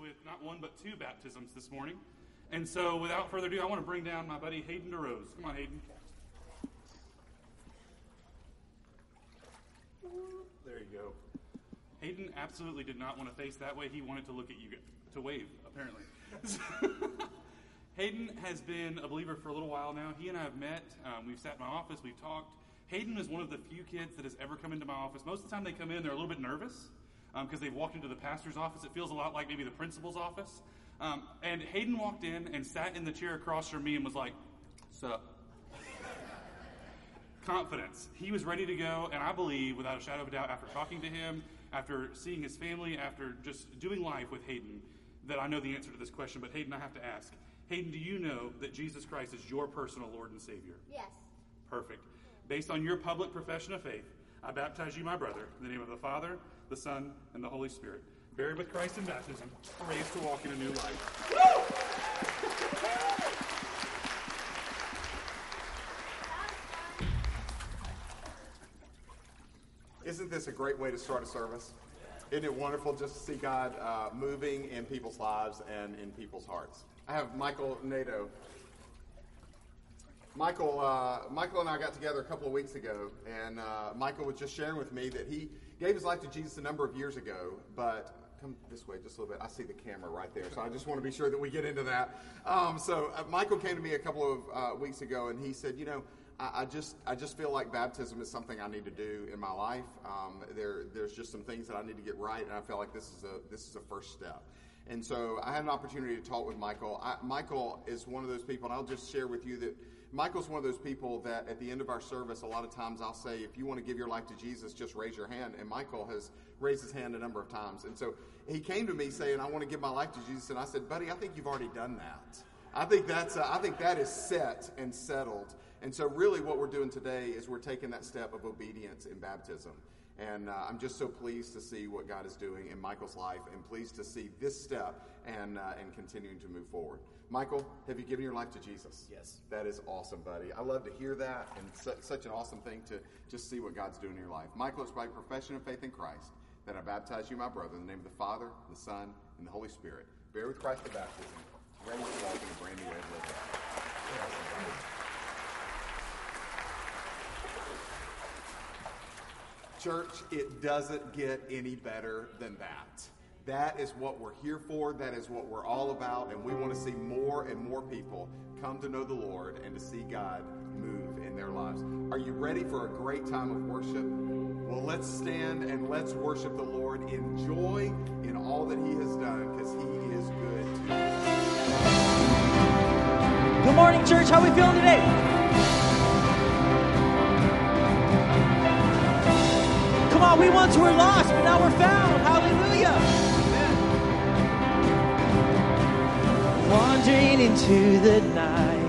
with not one but two baptisms this morning. And so, without further ado, I want to bring down my buddy Hayden DeRose. Come on, Hayden. There you go. Hayden absolutely did not want to face that way. He wanted to look at you, to wave, apparently. Hayden has been a believer for a little while now. He and I have met. Um, we've sat in my office. We've talked. Hayden is one of the few kids that has ever come into my office. Most of the time they come in, they're a little bit nervous because um, they've walked into the pastor's office. It feels a lot like maybe the principal's office. Um, and Hayden walked in and sat in the chair across from me and was like, Sup? Confidence. He was ready to go, and I believe, without a shadow of a doubt, after talking to him, after seeing his family, after just doing life with Hayden, that I know the answer to this question. But Hayden, I have to ask Hayden, do you know that Jesus Christ is your personal Lord and Savior? Yes. Perfect. Based on your public profession of faith, I baptize you, my brother, in the name of the Father, the Son, and the Holy Spirit. Buried with Christ in baptism, raised to walk in a new life. Isn't this a great way to start a service? Isn't it wonderful just to see God uh, moving in people's lives and in people's hearts? I have Michael Nato. Michael, uh, Michael and I got together a couple of weeks ago, and uh, Michael was just sharing with me that he gave his life to Jesus a number of years ago, but come this way just a little bit. I see the camera right there, so I just want to be sure that we get into that. Um, so uh, Michael came to me a couple of uh, weeks ago, and he said, you know, I, just I just feel like baptism is something I need to do in my life. Um, there there's just some things that I need to get right, and I feel like this is a this is a first step. And so I had an opportunity to talk with Michael. I, Michael is one of those people, and I'll just share with you that Michael's one of those people that at the end of our service, a lot of times I'll say, if you want to give your life to Jesus, just raise your hand. And Michael has raised his hand a number of times. And so he came to me saying, I want to give my life to Jesus. And I said, buddy, I think you've already done that. I think that's, uh, I think that is set and settled. And so really what we're doing today is we're taking that step of obedience in baptism. And uh, I'm just so pleased to see what God is doing in Michael's life and pleased to see this step and, uh, and continuing to move forward. Michael, have you given your life to Jesus? Yes. That is awesome, buddy. I love to hear that and su- such an awesome thing to just see what God's doing in your life. Michael, it's by profession of faith in Christ that I baptize you, my brother, in the name of the Father, the Son, and the Holy Spirit. Bear with Christ the baptism, ready to walk in a brand new way of living. Church, it doesn't get any better than that. That is what we're here for. That is what we're all about. And we want to see more and more people come to know the Lord and to see God move in their lives. Are you ready for a great time of worship? Well, let's stand and let's worship the Lord in joy in all that He has done because He is good to us. Good morning, church. How are we feeling today? Come on, we once were lost, but now we're found. Hallelujah. Amen. Wandering into the night,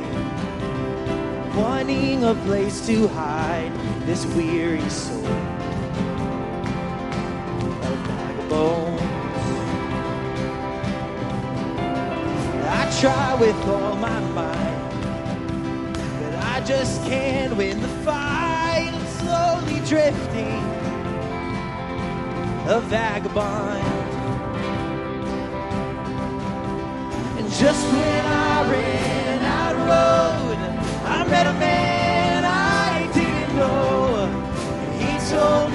wanting a place to hide this weary soul. A vagabond. I try with all my might, but I just can't win the fight. I'm slowly drifting a vagabond. And just when I ran out of road, I met a man I didn't know. He told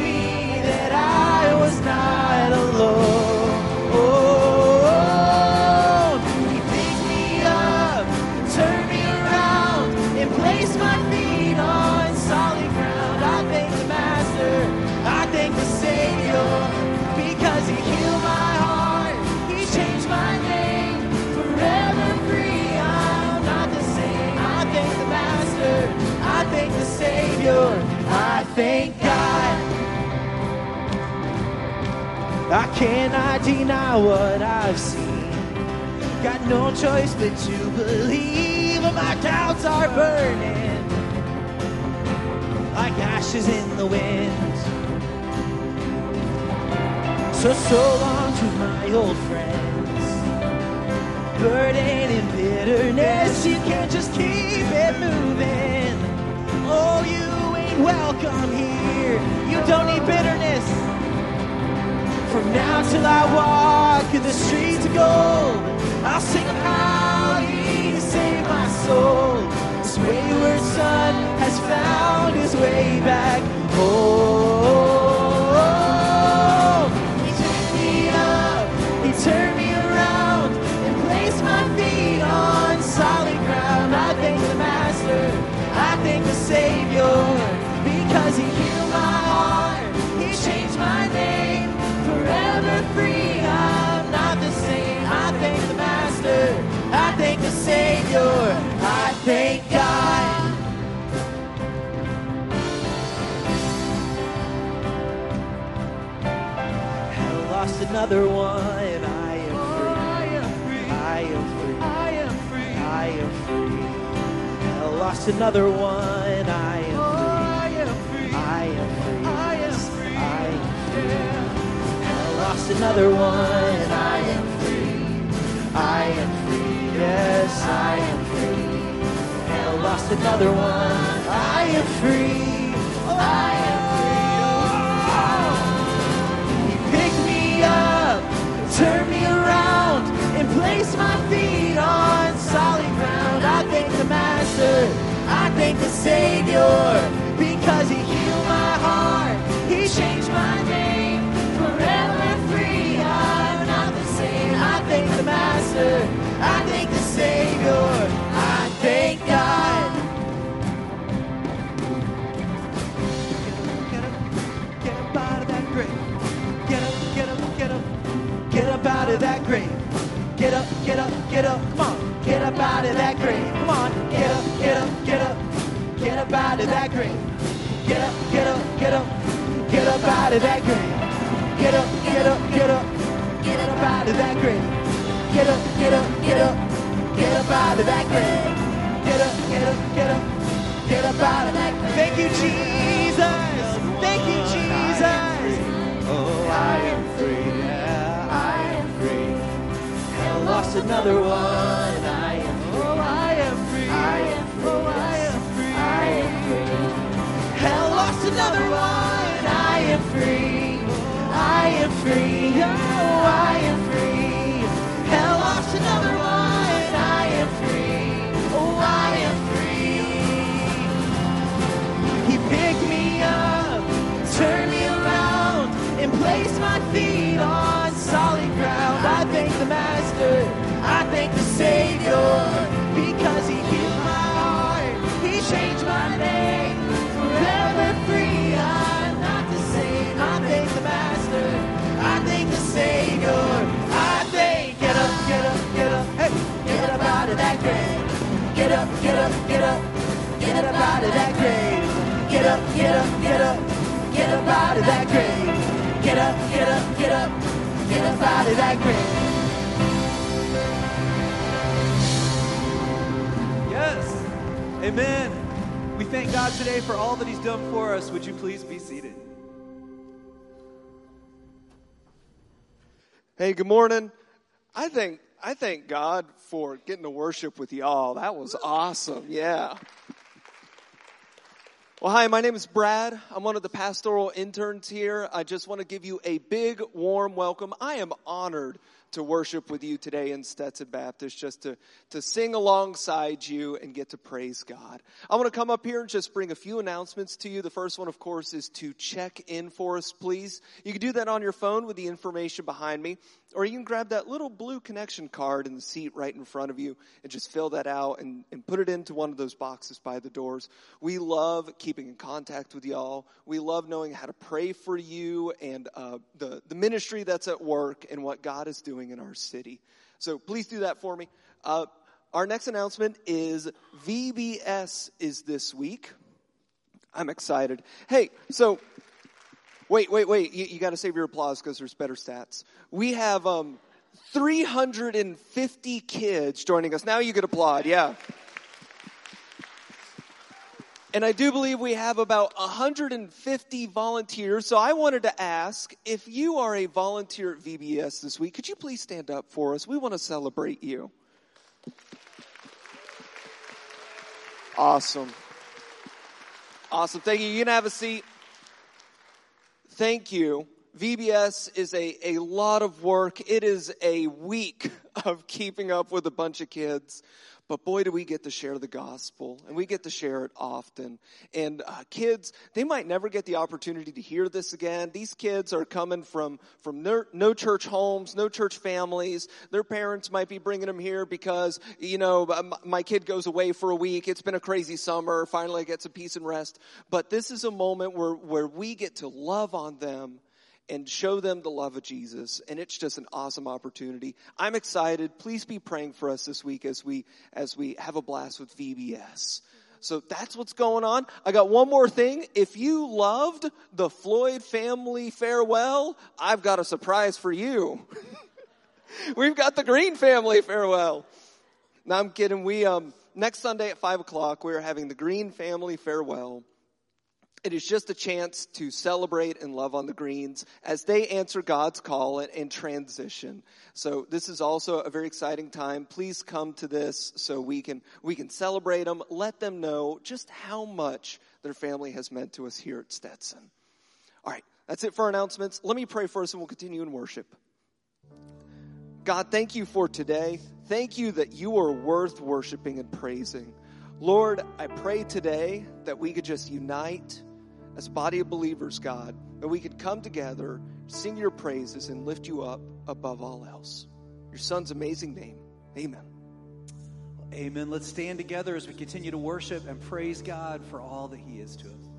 I cannot deny what I've seen. Got no choice but to believe. My doubts are burning like ashes in the wind. So, so long to my old friends. Burden and bitterness, you can't just keep it moving. Oh, you ain't welcome here. You don't need bitterness. From now till I walk in the streets of gold, I'll sing of how He saved my soul. This wayward son has found his way back home. Lost another one. I am free. I am free. I am free. I am free. Hell lost another one. I am free. I am free. I am free. I am free. Hell lost another one. I am free. I am free. Yes, I am free. Hell lost another one. I am free. I am turned me around, and place my feet on solid ground. I thank the Master, I thank the Savior, because He healed my heart, He changed my name, forever free. I'm not the same. I thank the Master, of that grave. Get up, get up, get up, come on. Get up out of that grave. Come on, get up, get up, get up, get up out of that grave. Get up, get up, get up, get up out of that grave. Get up, get up, get up, get up out of that grave. Get up, get up, get up, get up out of that grave. Get up, get up, get up, get up out of that grave. Thank you, Jesus. Thank you, Jesus. Oh, I am lost another one. I am free. Oh, I am free. I am free. Oh, I am free. I am free. Hell lost another one. I am free. I am free. Oh, I am free. Hell lost another Get up, get up, get up, out of that grave. Get up, get up, get up, get up out of that grave. Yes. Amen. We thank God today for all that He's done for us. Would you please be seated? Hey, good morning. I think I thank God for getting to worship with y'all. That was awesome. Yeah. Well, hi, my name is Brad. I'm one of the pastoral interns here. I just want to give you a big, warm welcome. I am honored to worship with you today in Stetson Baptist, just to, to sing alongside you and get to praise God. I want to come up here and just bring a few announcements to you. The first one, of course, is to check in for us, please. You can do that on your phone with the information behind me, or you can grab that little blue connection card in the seat right in front of you and just fill that out and, and put it into one of those boxes by the doors. We love keeping in contact with y'all. We love knowing how to pray for you and uh, the, the ministry that's at work and what God is doing in our city. So please do that for me. Uh, our next announcement is VBS is this week. I'm excited. Hey, so wait, wait, wait. You, you got to save your applause because there's better stats. We have um, 350 kids joining us. Now you could applaud. Yeah. And I do believe we have about 150 volunteers. So I wanted to ask if you are a volunteer at VBS this week, could you please stand up for us? We want to celebrate you. Awesome. Awesome. Thank you. You can have a seat. Thank you. VBS is a, a lot of work. It is a week of keeping up with a bunch of kids. But boy, do we get to share the gospel, and we get to share it often. And uh, kids, they might never get the opportunity to hear this again. These kids are coming from from no, no church homes, no church families. Their parents might be bringing them here because you know my kid goes away for a week. It's been a crazy summer. Finally, get some peace and rest. But this is a moment where where we get to love on them and show them the love of Jesus. And it's just an awesome opportunity. I'm excited. Please be praying for us this week as we, as we have a blast with VBS. So that's what's going on. I got one more thing. If you loved the Floyd family farewell, I've got a surprise for you. We've got the Green family farewell. Now I'm kidding. We, um, next Sunday at five o'clock, we're having the Green family farewell. It is just a chance to celebrate and love on the Greens as they answer God's call and, transition. So this is also a very exciting time. Please come to this so we can we can celebrate them. Let them know just how much their family has meant to us here at Stetson. All right, that's it for announcements. Let me pray first, and we'll continue in worship. God, thank you for today. Thank you that you are worth worshiping and praising. Lord, I pray today that we could just unite as a body of believers, God, that we could come together, sing your praises, and lift you up above all else. Your son's amazing name. Amen. Amen. Let's stand together as we continue to worship and praise God for all that he is to us.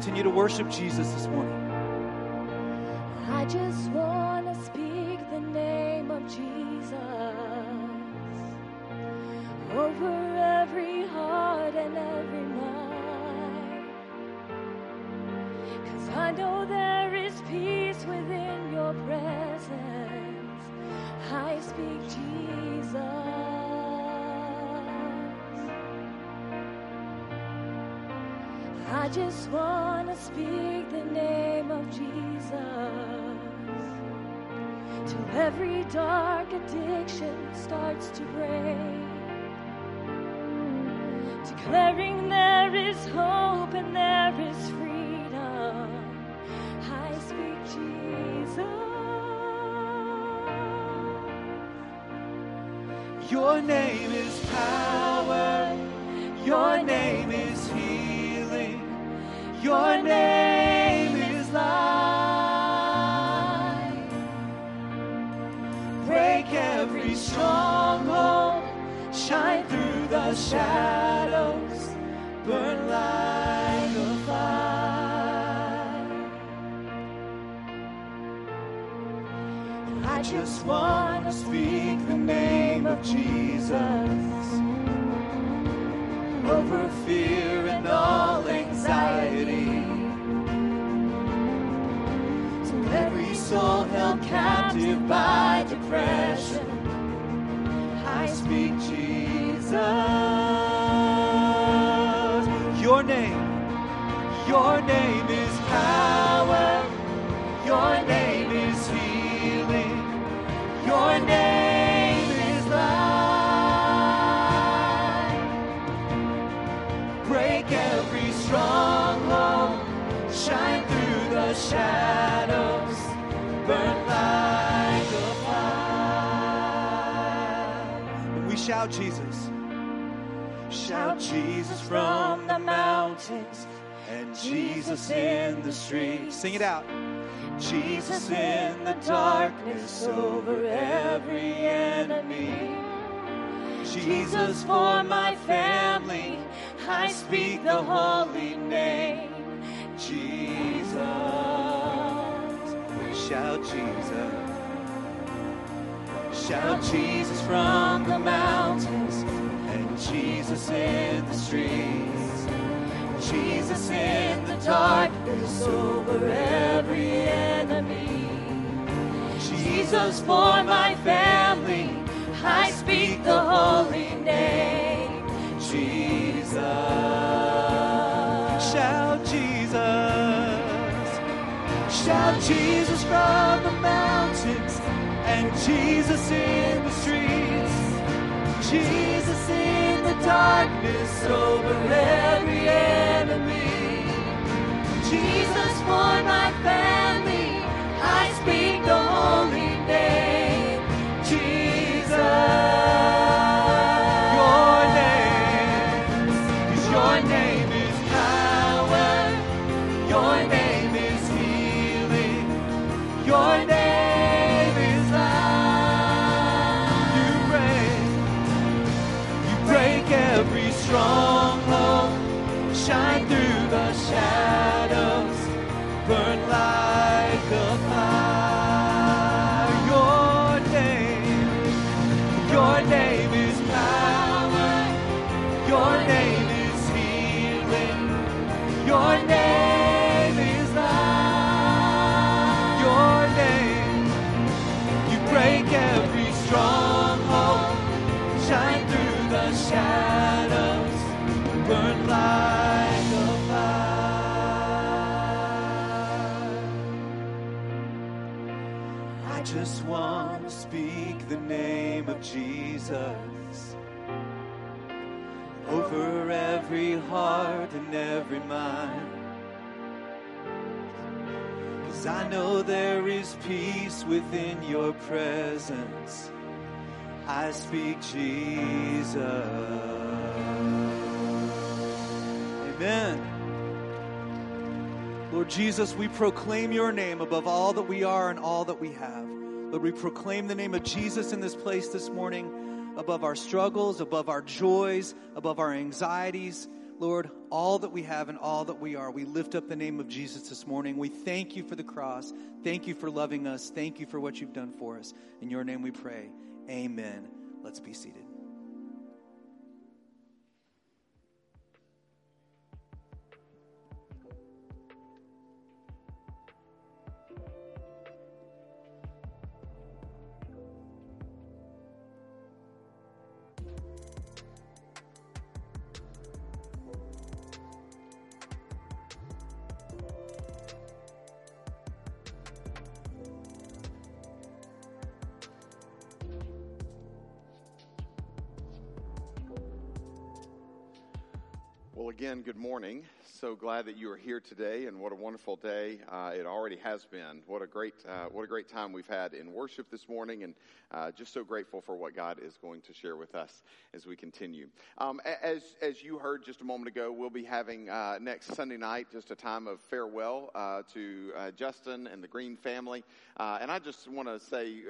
Continue to worship Jesus this morning. Declaring there is hope and there is freedom. I speak Jesus. Your name is power. Your name is healing. Your name is life. Break every stronghold. Shine through the shadows. Burn like a fire. I just want to speak the name of Jesus over fear and all anxiety. To every soul held captive by depression, your name is power. Your name is healing. Your name is life. Break every stronghold. Shine through the shadows. Burn like a fire. We shout Jesus. Shout Jesus from the mountains Jesus in the streets. Sing it out. Jesus in the darkness over every enemy. Jesus for my family, I speak the holy name. Jesus. Shout Jesus. Shout Jesus from the mountains and Jesus in the streets. Jesus in the darkness over every enemy. Jesus for my family, I speak the holy name. Jesus. Shout Jesus. Shout Jesus from the mountains and Jesus in the streets. Jesus darkness over every enemy. Jesus for my family, Jesus over every heart and every mind. Cause I know there is peace within your presence. I speak Jesus. Amen. Lord Jesus, we proclaim your name above all that we are and all that we have. Lord, we proclaim the name of Jesus in this place this morning above our struggles, above our joys, above our anxieties. Lord, all that we have and all that we are, we lift up the name of Jesus this morning. We thank you for the cross. Thank you for loving us. Thank you for what you've done for us. In your name we pray. Amen. Let's be seated. Again, good morning. So glad that you are here today, and what a wonderful day uh, it already has been. What a great, uh, what a great time we've had in worship this morning, and uh, just so grateful for what God is going to share with us as we continue. Um, as as you heard just a moment ago, we'll be having uh, next Sunday night just a time of farewell uh, to uh, Justin and the Green family, and I just want to say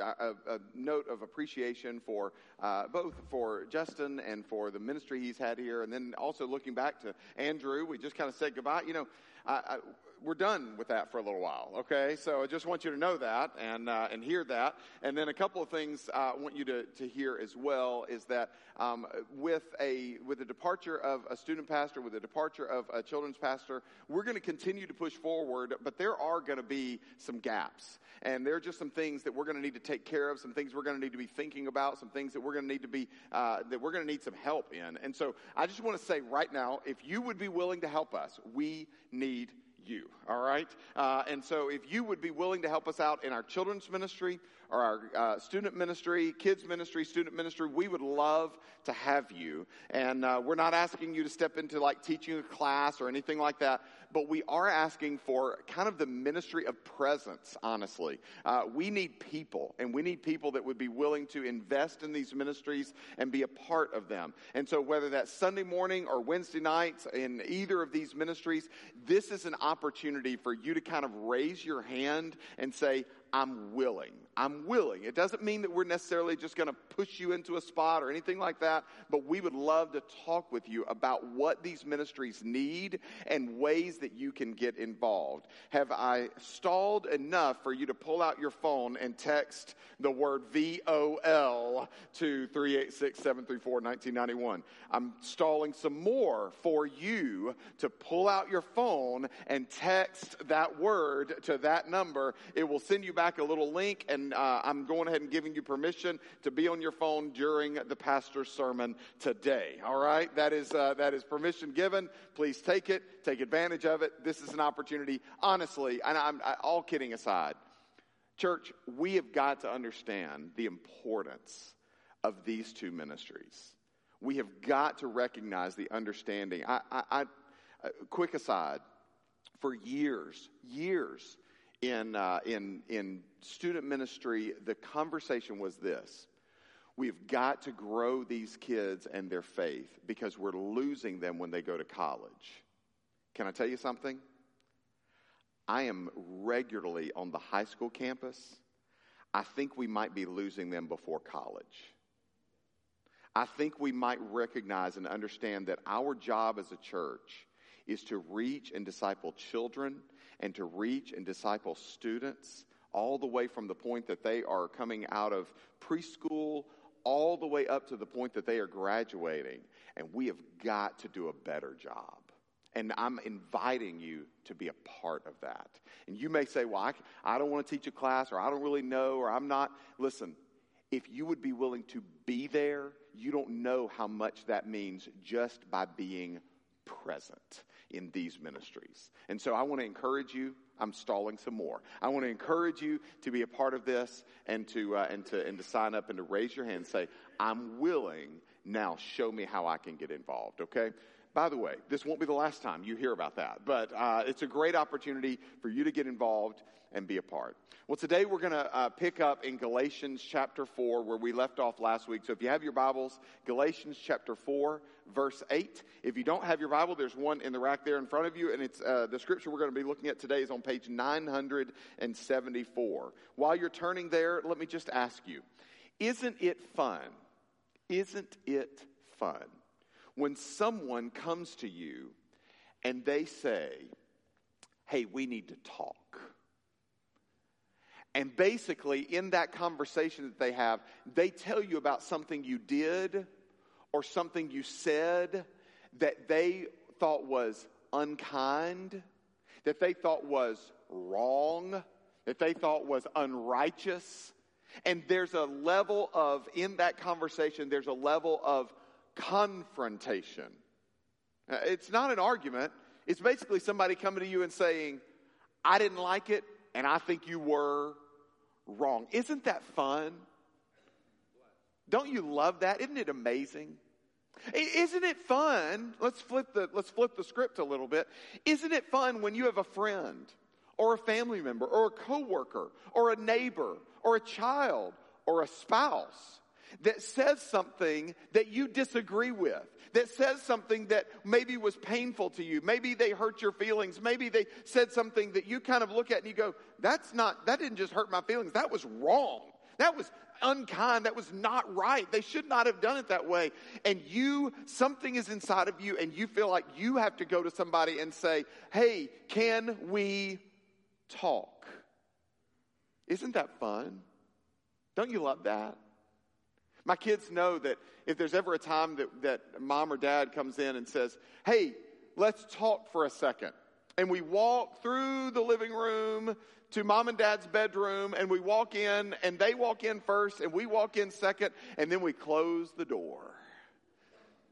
a, a note of appreciation for both for Justin and for the ministry he's had here, and then also looking back to Andrew. We just kind of said goodbye. You know, I, I, we're done with that for a little while. Okay, so I just want you to know that and uh, and hear that. And then a couple of things uh, I want you to, to hear as well is that um, with a with the departure of a student pastor, with the departure of a children's pastor, we're going to continue to push forward, but there are going to be some gaps. And there are just some things that we're going to need to take care of, some things we're going to need to be thinking about, some things that we're going to need to be, uh, that we're going to need some help in. And so I just want to say right now, if you would be willing to help us, we need you, all right? Uh, and so if you would be willing to help us out in our children's ministry or our uh, student ministry, kids ministry, student ministry, we would love to have you. And uh, we're not asking you to step into like teaching a class or anything like that, but we are asking for kind of the ministry of presence, honestly. Uh, we need people, and we need people that would be willing to invest in these ministries and be a part of them. And so, whether that's Sunday morning or Wednesday nights in either of these ministries, this is an opportunity for you to kind of raise your hand and say, I'm willing. I'm willing. It doesn't mean that we're necessarily just going to push you into a spot or anything like that, but we would love to talk with you about what these ministries need and ways that you can get involved. Have I stalled enough for you to pull out your phone and text the word VOL to 386 734 1991? I'm stalling some more for you to pull out your phone and text that word to that number. It will send you back a little link, and uh, I'm going ahead and giving you permission to be on your phone during the pastor's sermon today. All right, that is uh, that is permission given. Please take it, take advantage of it. This is an opportunity, honestly. And I'm I, all kidding aside, church, we have got to understand the importance of these two ministries. We have got to recognize the understanding. I, I, I uh, quick aside, for years, years in, uh, in, in student ministry, the conversation was this. We've got to grow these kids and their faith because we're losing them when they go to college. Can I tell you something? I am regularly on the high school campus. I think we might be losing them before college. I think we might recognize and understand that our job as a church is to reach and disciple children and to reach and disciple students all the way from the point that they are coming out of preschool all the way up to the point that they are graduating. And we have got to do a better job. And I'm inviting you to be a part of that. And you may say, well, I, I don't want to teach a class, or I don't really know, or I'm not. Listen, if you would be willing to be there, you don't know how much that means just by being present in these ministries. And so I want to encourage you. I'm stalling some more. I want to encourage you to be a part of this and to uh, and to and to sign up and to raise your hand and say, "I'm willing." Now, show me how I can get involved. Okay. By the way, this won't be the last time you hear about that, but uh, it's a great opportunity for you to get involved and be a part. Well, today we're going to uh, pick up in Galatians chapter 4, where we left off last week. So if you have your Bibles, Galatians chapter 4, verse 8. If you don't have your Bible, there's one in the rack there in front of you, and it's uh, the scripture we're going to be looking at today is on page 974. While you're turning there, let me just ask you Isn't it fun? Isn't it fun? When someone comes to you and they say, Hey, we need to talk. And basically, in that conversation that they have, they tell you about something you did or something you said that they thought was unkind, that they thought was wrong, that they thought was unrighteous. And there's a level of, in that conversation, there's a level of confrontation. Uh, It's not an argument. It's basically somebody coming to you and saying, I didn't like it, and I think you were wrong. Isn't that fun? Don't you love that? Isn't it amazing? Isn't it fun? Let's flip the let's flip the script a little bit. Isn't it fun when you have a friend or a family member or a coworker or a neighbor or a child or a spouse that says something that you disagree with, that says something that maybe was painful to you. Maybe they hurt your feelings. Maybe they said something that you kind of look at and you go, that's not, that didn't just hurt my feelings. That was wrong. That was unkind. That was not right. They should not have done it that way. And you, something is inside of you and you feel like you have to go to somebody and say, hey, can we talk? Isn't that fun? Don't you love that? My kids know that if there's ever a time that, that mom or dad comes in and says, Hey, let's talk for a second. And we walk through the living room to mom and dad's bedroom, and we walk in, and they walk in first, and we walk in second, and then we close the door.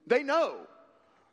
They know.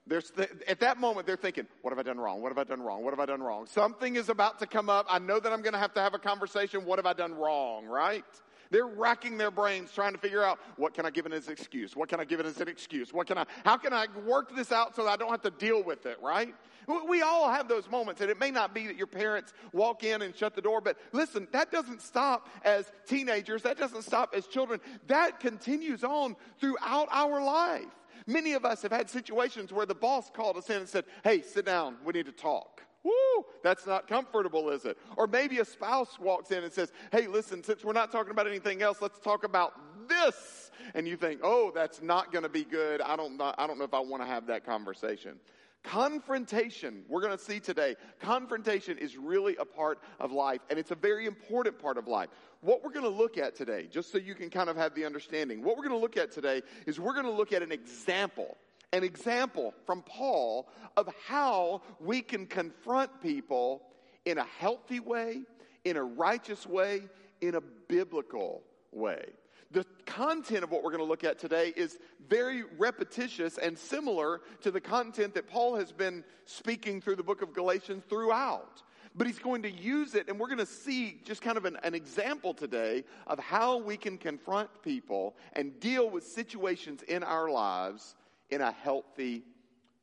Th- at that moment, they're thinking, What have I done wrong? What have I done wrong? What have I done wrong? Something is about to come up. I know that I'm going to have to have a conversation. What have I done wrong, right? They're racking their brains trying to figure out what can I give it as an excuse? What can I give it as an excuse? What can I, how can I work this out so that I don't have to deal with it, right? We- We all have those moments, and it may not be that your parents walk in and shut the door, but listen, that doesn't stop as teenagers. That doesn't stop as children. That continues on throughout our life. Many of us have had situations where the boss called us in and said, Hey, sit down. We need to talk. Woo, that's not comfortable, is it? Or maybe a spouse walks in and says, Hey, listen, since we're not talking about anything else, let's talk about this. And you think, Oh, that's not going to be good. I don't, I don't know if I want to have that conversation. Confrontation, we're going to see today, confrontation is really a part of life, and it's a very important part of life. What we're going to look at today, just so you can kind of have the understanding, what we're going to look at today is we're going to look at an example, an example from Paul of how we can confront people in a healthy way, in a righteous way, in a biblical way. The content of what we're going to look at today is very repetitious and similar to the content that Paul has been speaking through the book of Galatians throughout. But he's going to use it, and we're going to see just kind of an, an example today of how we can confront people and deal with situations in our lives in a healthy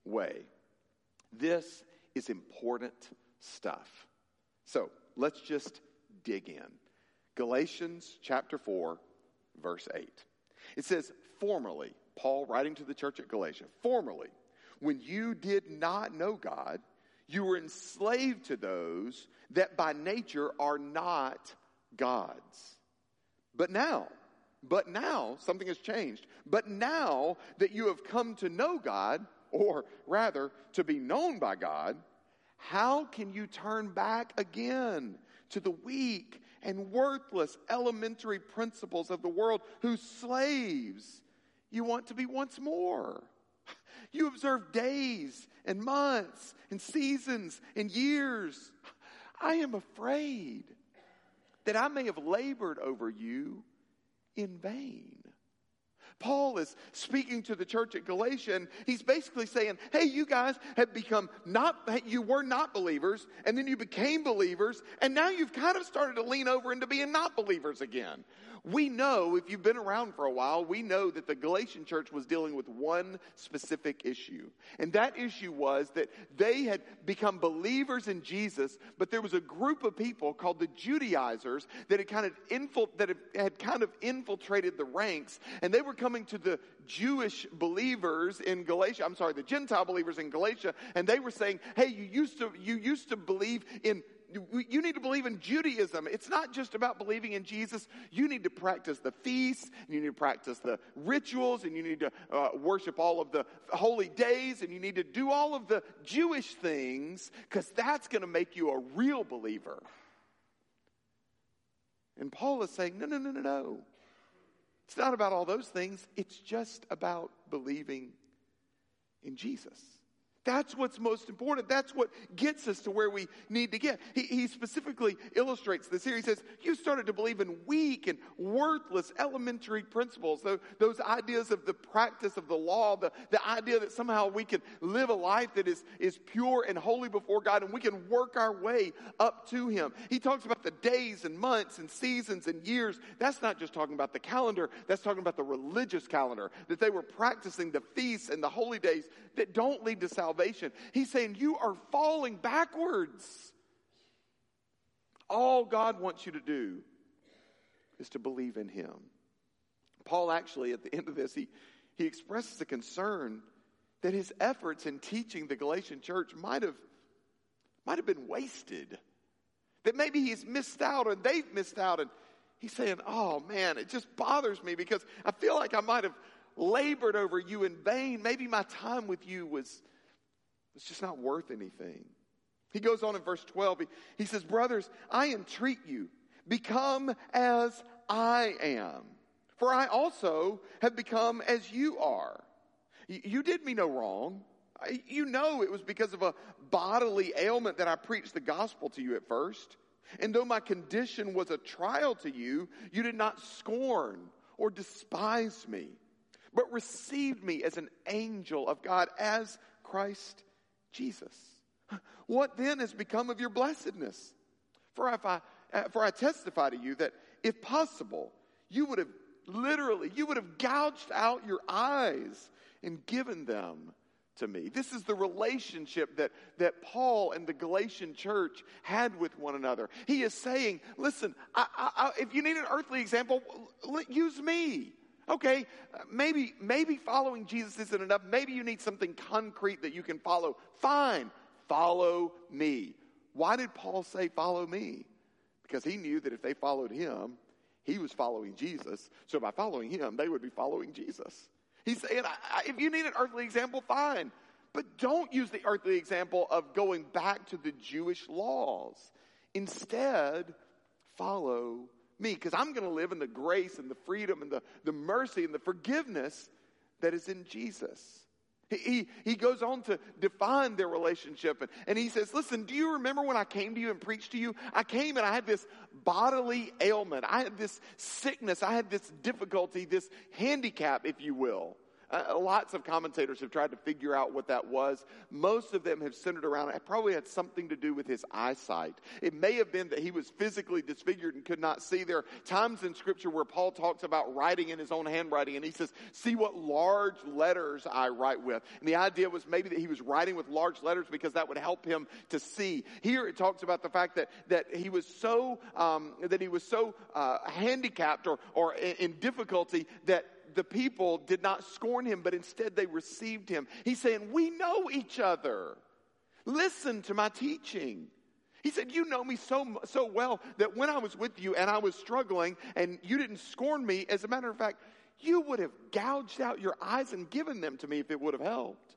way. This is important stuff. So let's just dig in. Galatians chapter 4, verse 8. It says, Formerly, Paul writing to the church at Galatia, formerly, when you did not know God, you were enslaved to those that by nature are not God's. But now, but now, something has changed. But now that you have come to know God, or rather, to be known by God, how can you turn back again to the weak and worthless elementary principles of the world whose slaves you want to be once more? You observe days and months and seasons and years. I am afraid that I may have labored over you in vain. Paul is speaking to the church at Galatia, and he's basically saying, Hey, you guys have become not, you were not believers, and then you became believers, and now you've kind of started to lean over into being not believers again. We know, if you've been around for a while, we know that the Galatian church was dealing with one specific issue. And that issue was that they had become believers in Jesus, but there was a group of people called the Judaizers that had kind of, infil- that had- kind of infiltrated the ranks, and they were coming to the Jewish believers in Galatia, I'm sorry, the Gentile believers in Galatia, and they were saying, hey, you used to, you used to believe in you need to believe in Judaism. It's not just about believing in Jesus. You need to practice the feasts, and you need to practice the rituals, and you need to uh, worship all of the holy days, and you need to do all of the Jewish things because that's going to make you a real believer. And Paul is saying, no, no, no, no, no. It's not about all those things. It's just about believing in Jesus. That's what's most important. That's what gets us to where we need to get. He, he, specifically illustrates this here. He says, You started to believe in weak and worthless elementary principles, those, ideas of the practice of the law, the, the idea that somehow we can live a life that is, is pure and holy before God and we can work our way up to Him. He talks about the days and months and seasons and years. That's not just talking about the calendar, that's talking about the religious calendar, that they were practicing the feasts and the holy days that don't lead to salvation. He's saying you are falling backwards. All God wants you to do is to believe in Him. Paul actually, at the end of this, he, he expresses a concern that his efforts in teaching the Galatian church might have, might have been wasted. That maybe he's missed out and they've missed out. And he's saying, Oh man, it just bothers me because I feel like I might have labored over you in vain. Maybe my time with you was, was just not worth anything. He goes on in verse 12. He, he says, Brothers, I entreat you, become as I am. For I also have become as you are. You, you did me no wrong. You know it was because of a bodily ailment that I preached the gospel to you at first. And though my condition was a trial to you, you did not scorn or despise me but received me as an angel of God, as Christ Jesus. What then has become of your blessedness? For if I, uh, for I testify to you that if possible, you would have literally, you would have gouged out your eyes and given them to me. This is the relationship that, that Paul and the Galatian church had with one another. He is saying, listen, I, I, if you need an earthly example, use me. Okay, uh, maybe, maybe following Jesus isn't enough. Maybe you need something concrete that you can follow. Fine, follow me. Why did Paul say, follow me? Because he knew that if they followed him, he was following Jesus. So by following him, they would be following Jesus. He's saying, if you need an earthly example, fine. But don't use the earthly example of going back to the Jewish laws. Instead, follow me because I'm going to live in the grace and the freedom and the, the mercy and the forgiveness that is in Jesus. He, he goes on to define their relationship and, and he says, Listen, do you remember when I came to you and preached to you? I came and I had this bodily ailment. I had this sickness. I had this difficulty, this handicap, if you will. Uh, lots of commentators have tried to figure out what that was. Most of them have centered around it. It probably had something to do with his eyesight. It may have been that he was physically disfigured and could not see. There are times in Scripture where Paul talks about writing in his own handwriting, and he says, See what large letters I write with. And the idea was maybe that he was writing with large letters because that would help him to see. Here it talks about the fact that, that he was so, um, that he was so uh, handicapped or, or in difficulty that the people did not scorn him, but instead they received him. He's saying, We know each other. Listen to my teaching. He said, You know me so, so well that when I was with you and I was struggling and you didn't scorn me, as a matter of fact, you would have gouged out your eyes and given them to me if it would have helped.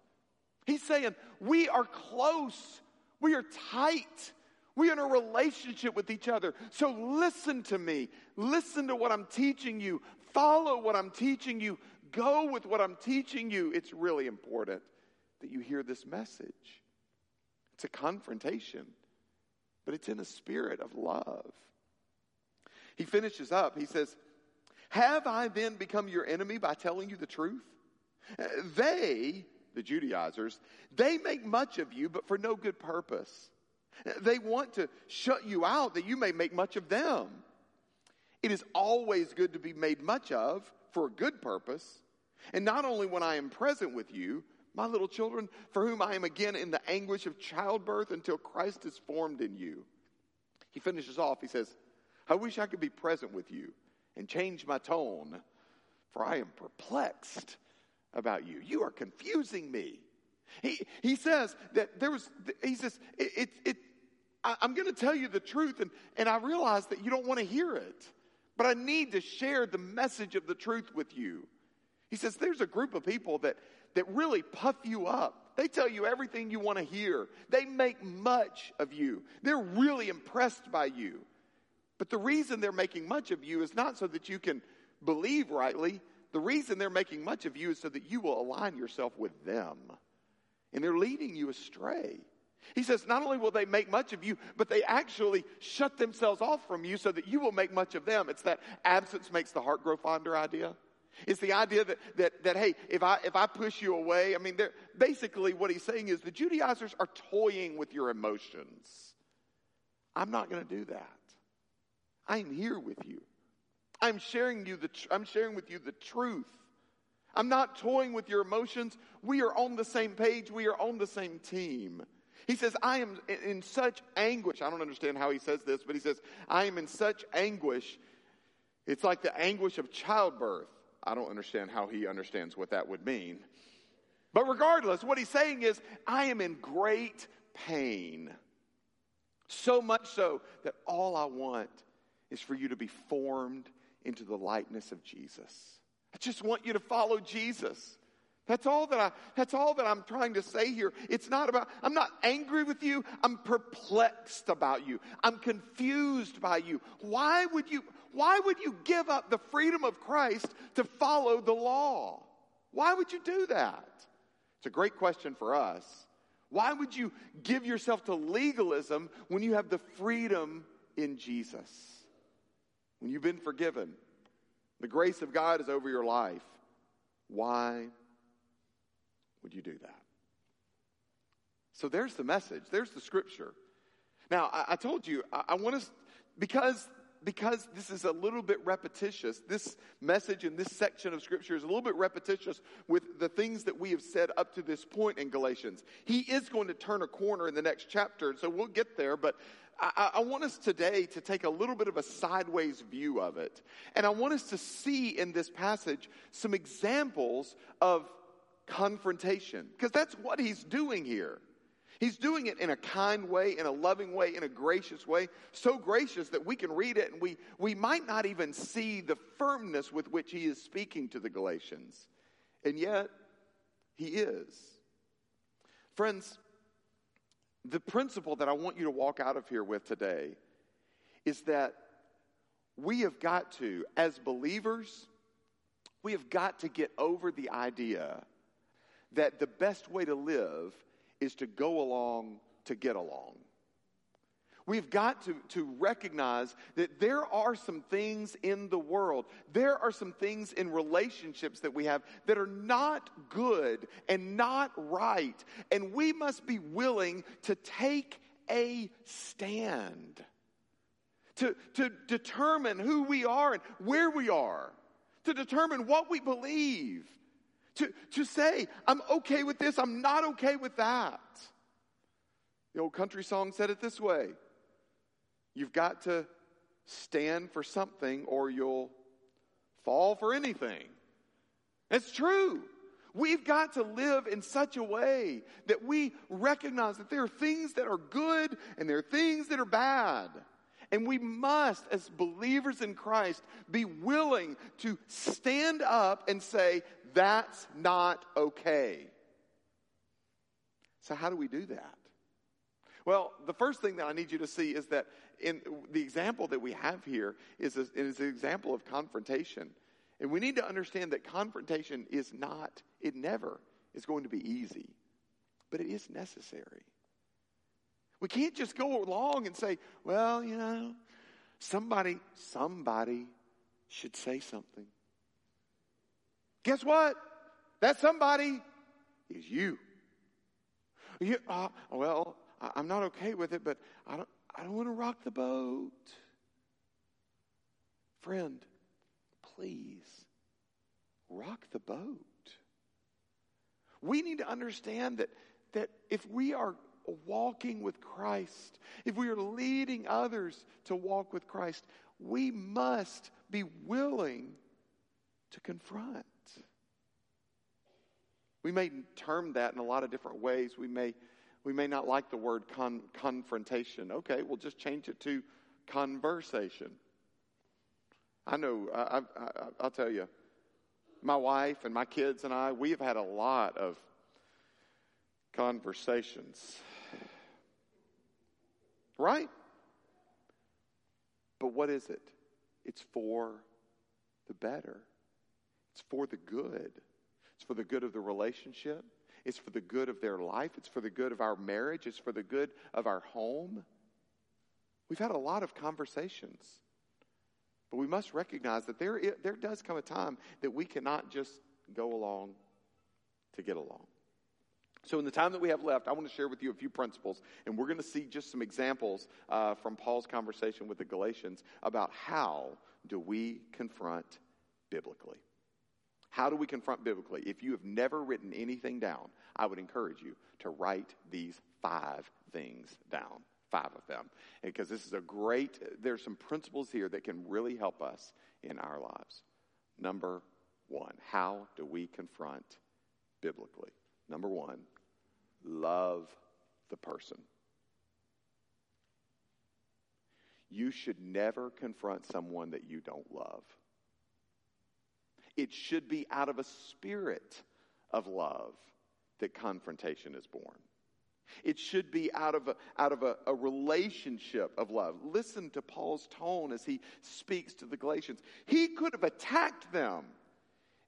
He's saying, We are close, we are tight. We are in a relationship with each other. So listen to me. Listen to what I'm teaching you. Follow what I'm teaching you. Go with what I'm teaching you. It's really important that you hear this message. It's a confrontation, but it's in a spirit of love. He finishes up. He says, Have I then become your enemy by telling you the truth? They, the Judaizers, they make much of you, but for no good purpose. They want to shut you out that you may make much of them. It is always good to be made much of for a good purpose. And not only when I am present with you, my little children, for whom I am again in the anguish of childbirth until Christ is formed in you. He finishes off, he says, I wish I could be present with you and change my tone, for I am perplexed about you. You are confusing me. He, he says that there was, he says, it, it, it I, I'm going to tell you the truth, and, and I realize that you don't want to hear it. But I need to share the message of the truth with you. He says, There's a group of people that, that really puff you up. They tell you everything you want to hear. They make much of you. They're really impressed by you. But the reason they're making much of you is not so that you can believe rightly. The reason they're making much of you is so that you will align yourself with them. And they're leading you astray. He says, not only will they make much of you, but they actually shut themselves off from you so that you will make much of them. It's that absence makes the heart grow fonder idea. It's the idea that, that, that hey, if I, if I push you away, I mean, basically what he's saying is the Judaizers are toying with your emotions. I'm not going to do that. I'm here with you. I'm sharing you the, tr- I'm sharing with you the truth. I'm not toying with your emotions. We are on the same page. We are on the same team. He says, I am in such anguish. I don't understand how he says this, but he says, I am in such anguish. It's like the anguish of childbirth. I don't understand how he understands what that would mean. But regardless, what he's saying is, I am in great pain. So much so that all I want is for you to be formed into the likeness of Jesus. I just want you to follow Jesus. That's all that I that's all that I'm trying to say here. It's not about I'm not angry with you. I'm perplexed about you. I'm confused by you. Why would you why would you give up the freedom of Christ to follow the law? Why would you do that? It's a great question for us. Why would you give yourself to legalism when you have the freedom in Jesus? When you've been forgiven, the grace of God is over your life. Why would you do that? So there's the message. There's the scripture. Now, I, I told you, I, I want us, because, because this is a little bit repetitious, this message in this section of scripture is a little bit repetitious with the things that we have said up to this point in Galatians. He is going to turn a corner in the next chapter, and so we'll get there, but I, I, want us today to take a little bit of a sideways view of it. And I want us to see in this passage some examples of confrontation, because that's what he's doing here. He's doing it in a kind way, in a loving way, in a gracious way, so gracious that we can read it and we, we might not even see the firmness with which he is speaking to the Galatians. And yet, he is. Friends, the principle that I want you to walk out of here with today is that we have got to, as believers, we have got to get over the idea that the best way to live is to go along to get along. We've got to, to recognize that there are some things in the world, there are some things in relationships that we have that are not good and not right. And we must be willing to take a stand, to, to determine who we are and where we are, to determine what we believe to, to say, I'm okay with this, I'm not okay with that. The old country song said it this way You've got to stand for something or you'll fall for anything. It's true. We've got to live in such a way that we recognize that there are things that are good and there are things that are bad. And we must, as believers in Christ, be willing to stand up and say, that's not okay. So, how do we do that? Well, the first thing that I need you to see is that in the example that we have here is, a, is an example of confrontation. And we need to understand that confrontation is not, it never is going to be easy, but it is necessary. We can't just go along and say, well, you know, somebody, somebody should say something. Guess what? That somebody is you. you uh, well, I'm not okay with it, but I don't, I don't want to rock the boat. Friend, please rock the boat. We need to understand that, that if we are walking with Christ, if we are leading others to walk with Christ, we must be willing to confront. We may term that in a lot of different ways. We may, We may not like the word con- confrontation. Okay, we'll just change it to conversation. I know, I, I, I, I'll tell you, my wife and my kids and I, we have had a lot of conversations. Right? But what is it? It's for the better. It's for the good. For the good of the relationship. It's for the good of their life. It's for the good of our marriage. It's for the good of our home. We've had a lot of conversations. But we must recognize that there, there does come a time that we cannot just go along to get along. So, in the time that we have left, I want to share with you a few principles, and we're going to see just some examples uh, from Paul's conversation with the Galatians about how do we confront biblically. How do we confront biblically? If you have never written anything down, I would encourage you to write these five things down. Five of them. Because this is a great, there's some principles here that can really help us in our lives. Number one, how do we confront biblically? Number one, love the person. You should never confront someone that you don't love. It should be out of a spirit of love that confrontation is born. It should be out of, a, out of a, a, relationship of love. Listen to Paul's tone as he speaks to the Galatians. He could have attacked them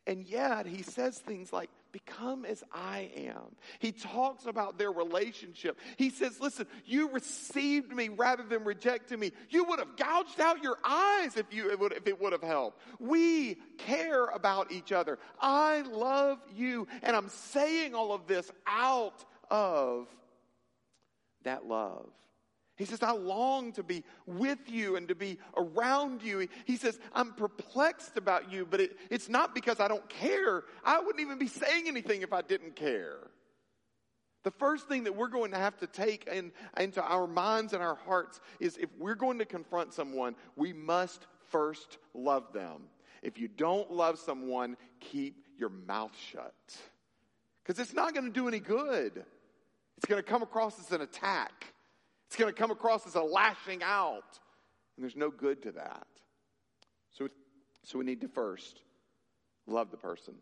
and yet he says things like, Become as I am. He talks about their relationship. He says, Listen, you received me rather than rejecting me. You would have gouged out your eyes if, you, it would, if it would have helped. We care about each other. I love you. And I'm saying all of this out of that love. He says, I long to be with you and to be around you. He says, I'm perplexed about you, but it, it's not because I don't care. I wouldn't even be saying anything if I didn't care. The first thing that we're going to have to take in, into our minds and our hearts is if we're going to confront someone, we must first love them. If you don't love someone, keep your mouth shut. Because it's not going to do any good. It's going to come across as an attack. It's going to come across as a lashing out. And there's no good to that. So, so we need to first love the person.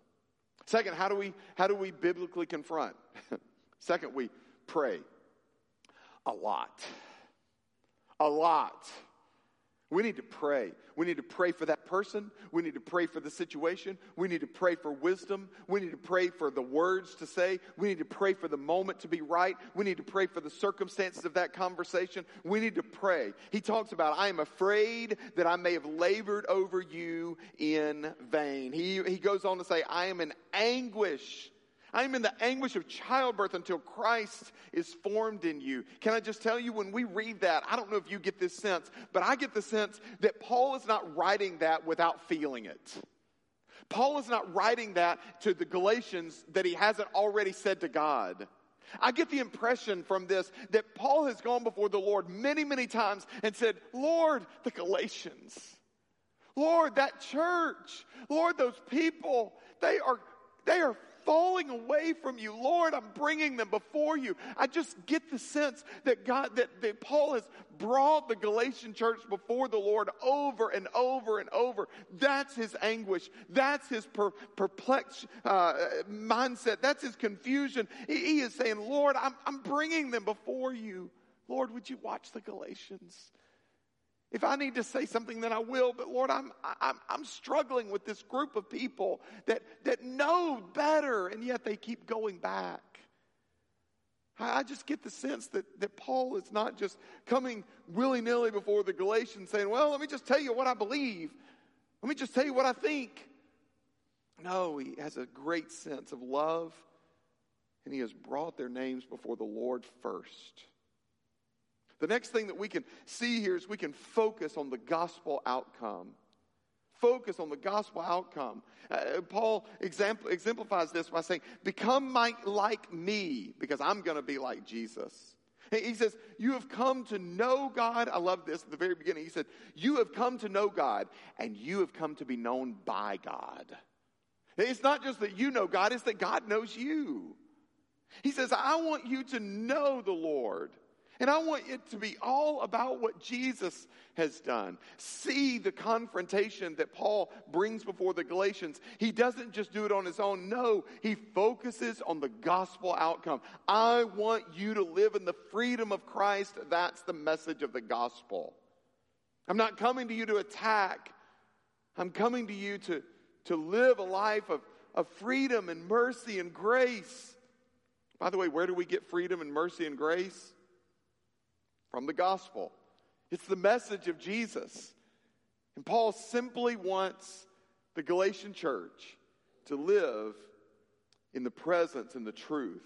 Second, how do we, how do we biblically confront? Second, we pray a lot. A lot. We need to pray. We need to pray for that person. We need to pray for the situation. We need to pray for wisdom. We need to pray for the words to say. We need to pray for the moment to be right. We need to pray for the circumstances of that conversation. We need to pray. He talks about, I am afraid that I may have labored over you in vain. He, he goes on to say, I am in anguish I am in the anguish of childbirth until Christ is formed in you. Can I just tell you, when we read that, I don't know if you get this sense, but I get the sense that Paul is not writing that without feeling it. Paul is not writing that to the Galatians that he hasn't already said to God. I get the impression from this that Paul has gone before the Lord many, many times and said, Lord, the Galatians. Lord, that church. Lord, those people. They are, they are falling away from you. Lord, I'm bringing them before you. I just get the sense that God, that, that Paul has brought the Galatian church before the Lord over and over and over. That's his anguish. That's his per, perplexed uh, mindset. That's his confusion. He, he is saying, Lord, I'm, I'm bringing them before you. Lord, would you watch the Galatians? If I need to say something, then I will. But Lord, I'm, I'm, I'm struggling with this group of people that, that know better, and yet they keep going back. I just get the sense that, that Paul is not just coming willy nilly before the Galatians saying, Well, let me just tell you what I believe. Let me just tell you what I think. No, he has a great sense of love, and he has brought their names before the Lord first. The next thing that we can see here is we can focus on the gospel outcome. Focus on the gospel outcome. Uh, Paul exemplifies this by saying, Become my, like me, because I'm going to be like Jesus. He says, You have come to know God. I love this at the very beginning. He said, You have come to know God, and you have come to be known by God. It's not just that you know God, it's that God knows you. He says, I want you to know the Lord. And I want it to be all about what Jesus has done. See the confrontation that Paul brings before the Galatians. He doesn't just do it on his own. No, he focuses on the gospel outcome. I want you to live in the freedom of Christ. That's the message of the gospel. I'm not coming to you to attack. I'm coming to you to, to live a life of, of freedom and mercy and grace. By the way, where do we get freedom and mercy and grace? From the gospel. It's the message of Jesus. And Paul simply wants the Galatian church to live in the presence and the truth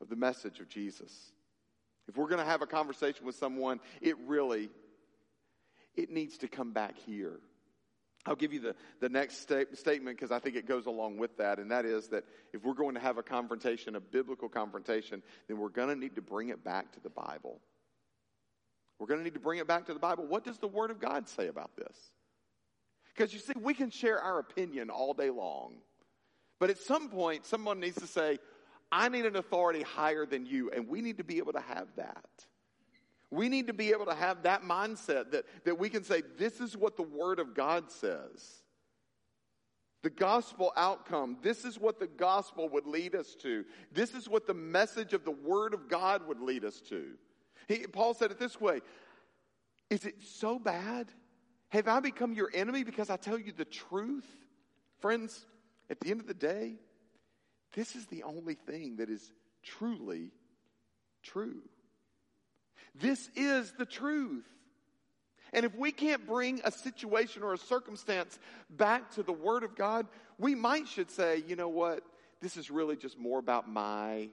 of the message of Jesus. If we're going to have a conversation with someone, it really it needs to come back here. I'll give you the, the next sta- statement because I think it goes along with that, and that is that if we're going to have a confrontation, a biblical confrontation, then we're going to need to bring it back to the Bible. We're going to need to bring it back to the Bible. What does the Word of God say about this? Because you see, we can share our opinion all day long, but at some point, someone needs to say, I need an authority higher than you, and we need to be able to have that. We need to be able to have that mindset that, that we can say, this is what the Word of God says. The gospel outcome, this is what the gospel would lead us to. This is what the message of the Word of God would lead us to. He, Paul said it this way Is it so bad? Have I become your enemy because I tell you the truth? Friends, at the end of the day, this is the only thing that is truly true. This is the truth. And if we can't bring a situation or a circumstance back to the Word of God, we might should say, you know what? This is really just more about my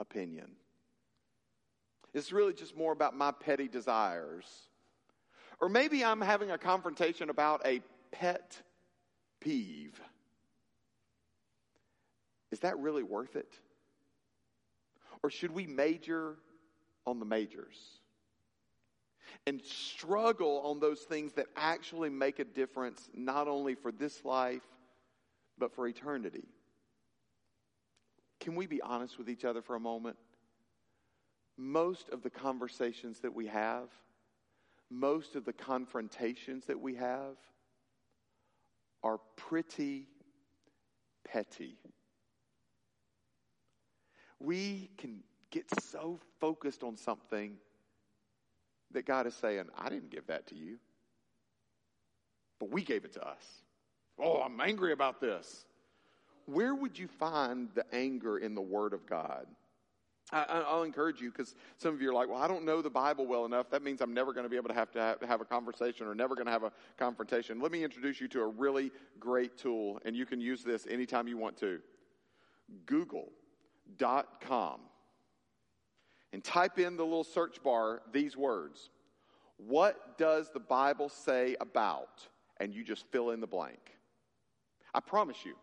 opinion. It's really just more about my petty desires. Or maybe I'm having a confrontation about a pet peeve. Is that really worth it? Or should we major on the majors and struggle on those things that actually make a difference, not only for this life, but for eternity. Can we be honest with each other for a moment? Most of the conversations that we have, most of the confrontations that we have, are pretty petty. We can get so focused on something that God is saying, I didn't give that to you, but we gave it to us. Oh, I'm angry about this. Where would you find the anger in the Word of God? I, will encourage you because some of you are like, well, I don't know the Bible well enough. That means I'm never going to be able to have to have, have a conversation or never going to have a confrontation. Let me introduce you to a really great tool, and you can use this anytime you want to. Google.com and type in the little search bar these words What does the Bible say about? And you just fill in the blank. I promise you,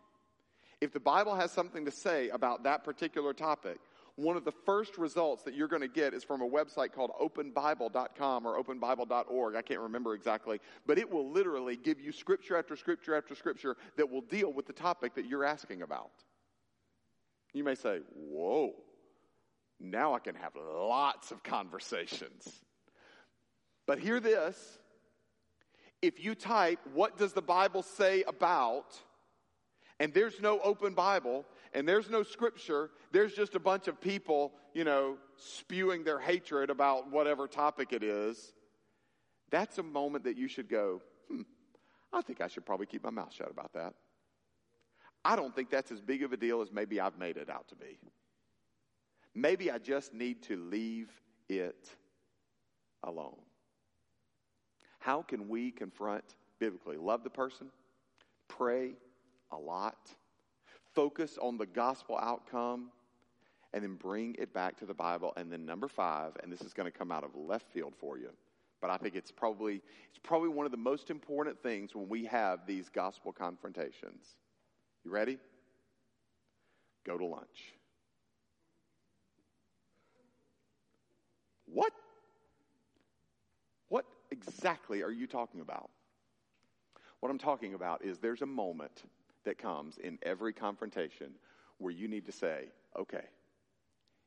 if the Bible has something to say about that particular topic, one of the first results that you're going to get is from a website called openbible.com or openbible.org. I can't remember exactly, but it will literally give you scripture after scripture after scripture that will deal with the topic that you're asking about. You may say, Whoa, now I can have lots of conversations. But hear this if you type, What does the Bible say about? and there's no open Bible, and there's no scripture, there's just a bunch of people, you know, spewing their hatred about whatever topic it is, that's a moment that you should go, hmm, I think I should probably keep my mouth shut about that. I don't think that's as big of a deal as maybe I've made it out to be. Maybe I just need to leave it alone. How can we confront biblically? Love the person, pray a lot, focus on the gospel outcome, and then bring it back to the Bible. And then number five, and this is going to come out of left field for you, but I think it's probably it's probably one of the most important things when we have these gospel confrontations. You ready? Go to lunch. What? What exactly are you talking about? What I'm talking about is there's a moment that comes in every confrontation where you need to say, okay,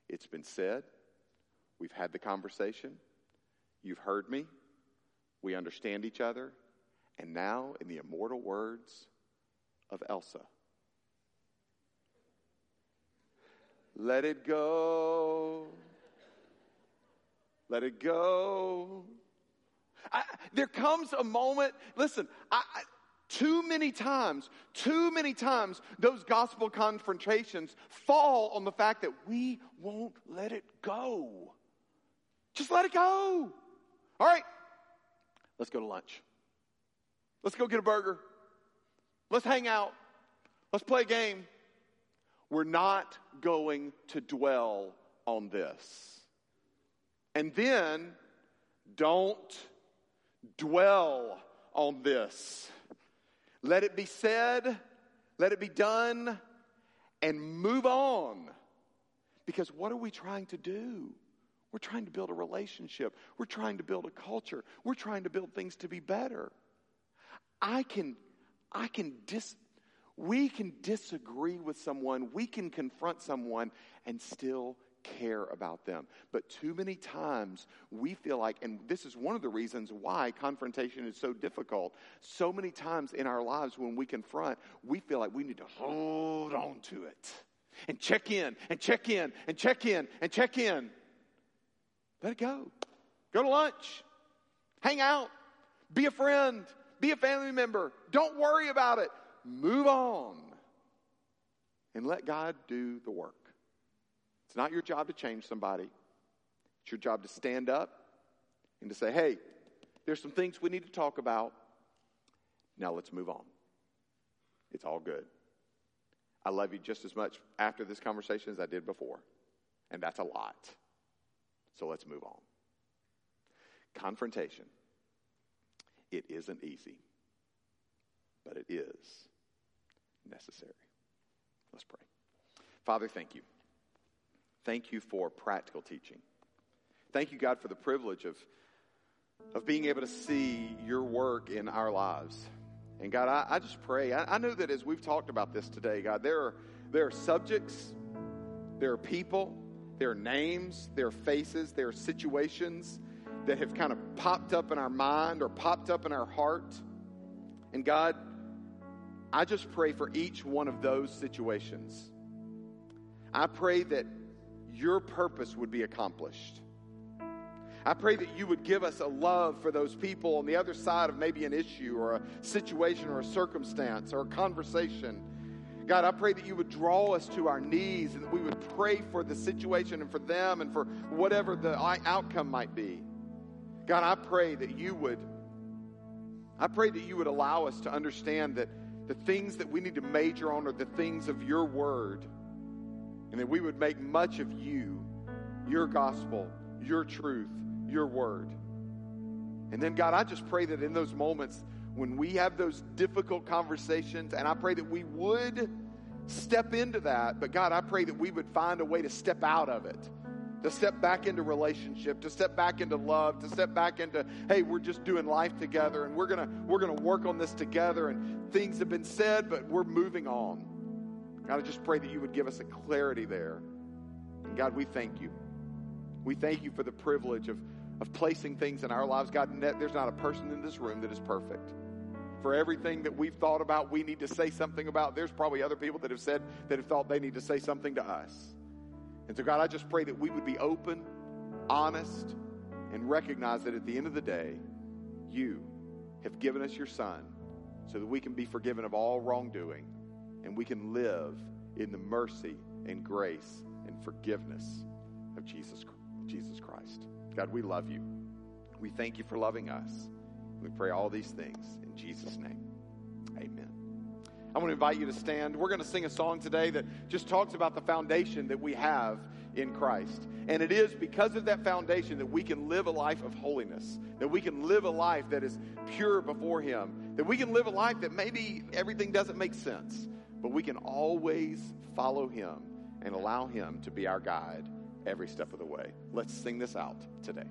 It's been said. We've had the conversation. You've heard me. We understand each other. And now, in the immortal words of Elsa, let it go. Let it go. I, there comes a moment, listen, I, too many times, too many times, those gospel confrontations fall on the fact that we won't let it go. Just let it go. All right, let's go to lunch. Let's go get a burger. Let's hang out. Let's play a game. We're not going to dwell on this. And then don't dwell on this. Let it be said, let it be done, and move on. Because what are we trying to do? We're trying to build a relationship. We're trying to build a culture. We're trying to build things to be better. I can, I can dis, we can disagree with someone, we can confront someone and still care about them. But too many times we feel like, and this is one of the reasons why confrontation is so difficult. So many times in our lives when we confront, we feel like we need to hold on to it and check in and check in and check in and check in. Let it go. Go to lunch. Hang out. Be a friend. Be a family member. Don't worry about it. Move on. And let God do the work. It's not your job to change somebody. It's your job to stand up and to say, hey, there's some things we need to talk about. Now let's move on. It's all good. I love you just as much after this conversation as I did before. And that's a lot. So let's move on. Confrontation. It isn't easy, but it is necessary. Let's pray. Father, thank you. Thank you for practical teaching. Thank you, God, for the privilege of, of being able to see your work in our lives. And God, I, I just pray. I, I know that as we've talked about this today, God, there are, there are subjects, there are people, there are names, there are faces, there are situations that have kind of popped up in our mind or popped up in our heart. And God, I just pray for each one of those situations. I pray that your purpose would be accomplished. I pray that you would give us a love for those people on the other side of maybe an issue or a situation or a circumstance or a conversation. God, I pray that you would draw us to our knees and that we would pray for the situation and for them and for whatever the outcome might be. God, I pray that you would I pray that you would allow us to understand that the things that we need to major on are the things of your word and that we would make much of you, your gospel, your truth, your word. And then, God, I just pray that in those moments when we have those difficult conversations, and I pray that we would step into that, but God, I pray that we would find a way to step out of it to step back into relationship, to step back into love, to step back into, hey, we're just doing life together and we're gonna we're gonna work on this together and things have been said, but we're moving on. God, I just pray that you would give us a clarity there. And God, we thank you. We thank you for the privilege of, of placing things in our lives. God, there's not a person in this room that is perfect. For everything that we've thought about, we need to say something about. There's probably other people that have said that have thought they need to say something to us. And so, God, I just pray that we would be open, honest, and recognize that at the end of the day, you have given us your Son so that we can be forgiven of all wrongdoing and we can live in the mercy and grace and forgiveness of Jesus, Jesus Christ. God, we love you. We thank you for loving us. We pray all these things in Jesus' name. Amen. I want to invite you to stand. We're going to sing a song today that just talks about the foundation that we have in Christ. And it is because of that foundation that we can live a life of holiness, that we can live a life that is pure before Him, that we can live a life that maybe everything doesn't make sense, but we can always follow him and allow him to be our guide every step of the way. Let's sing this out today.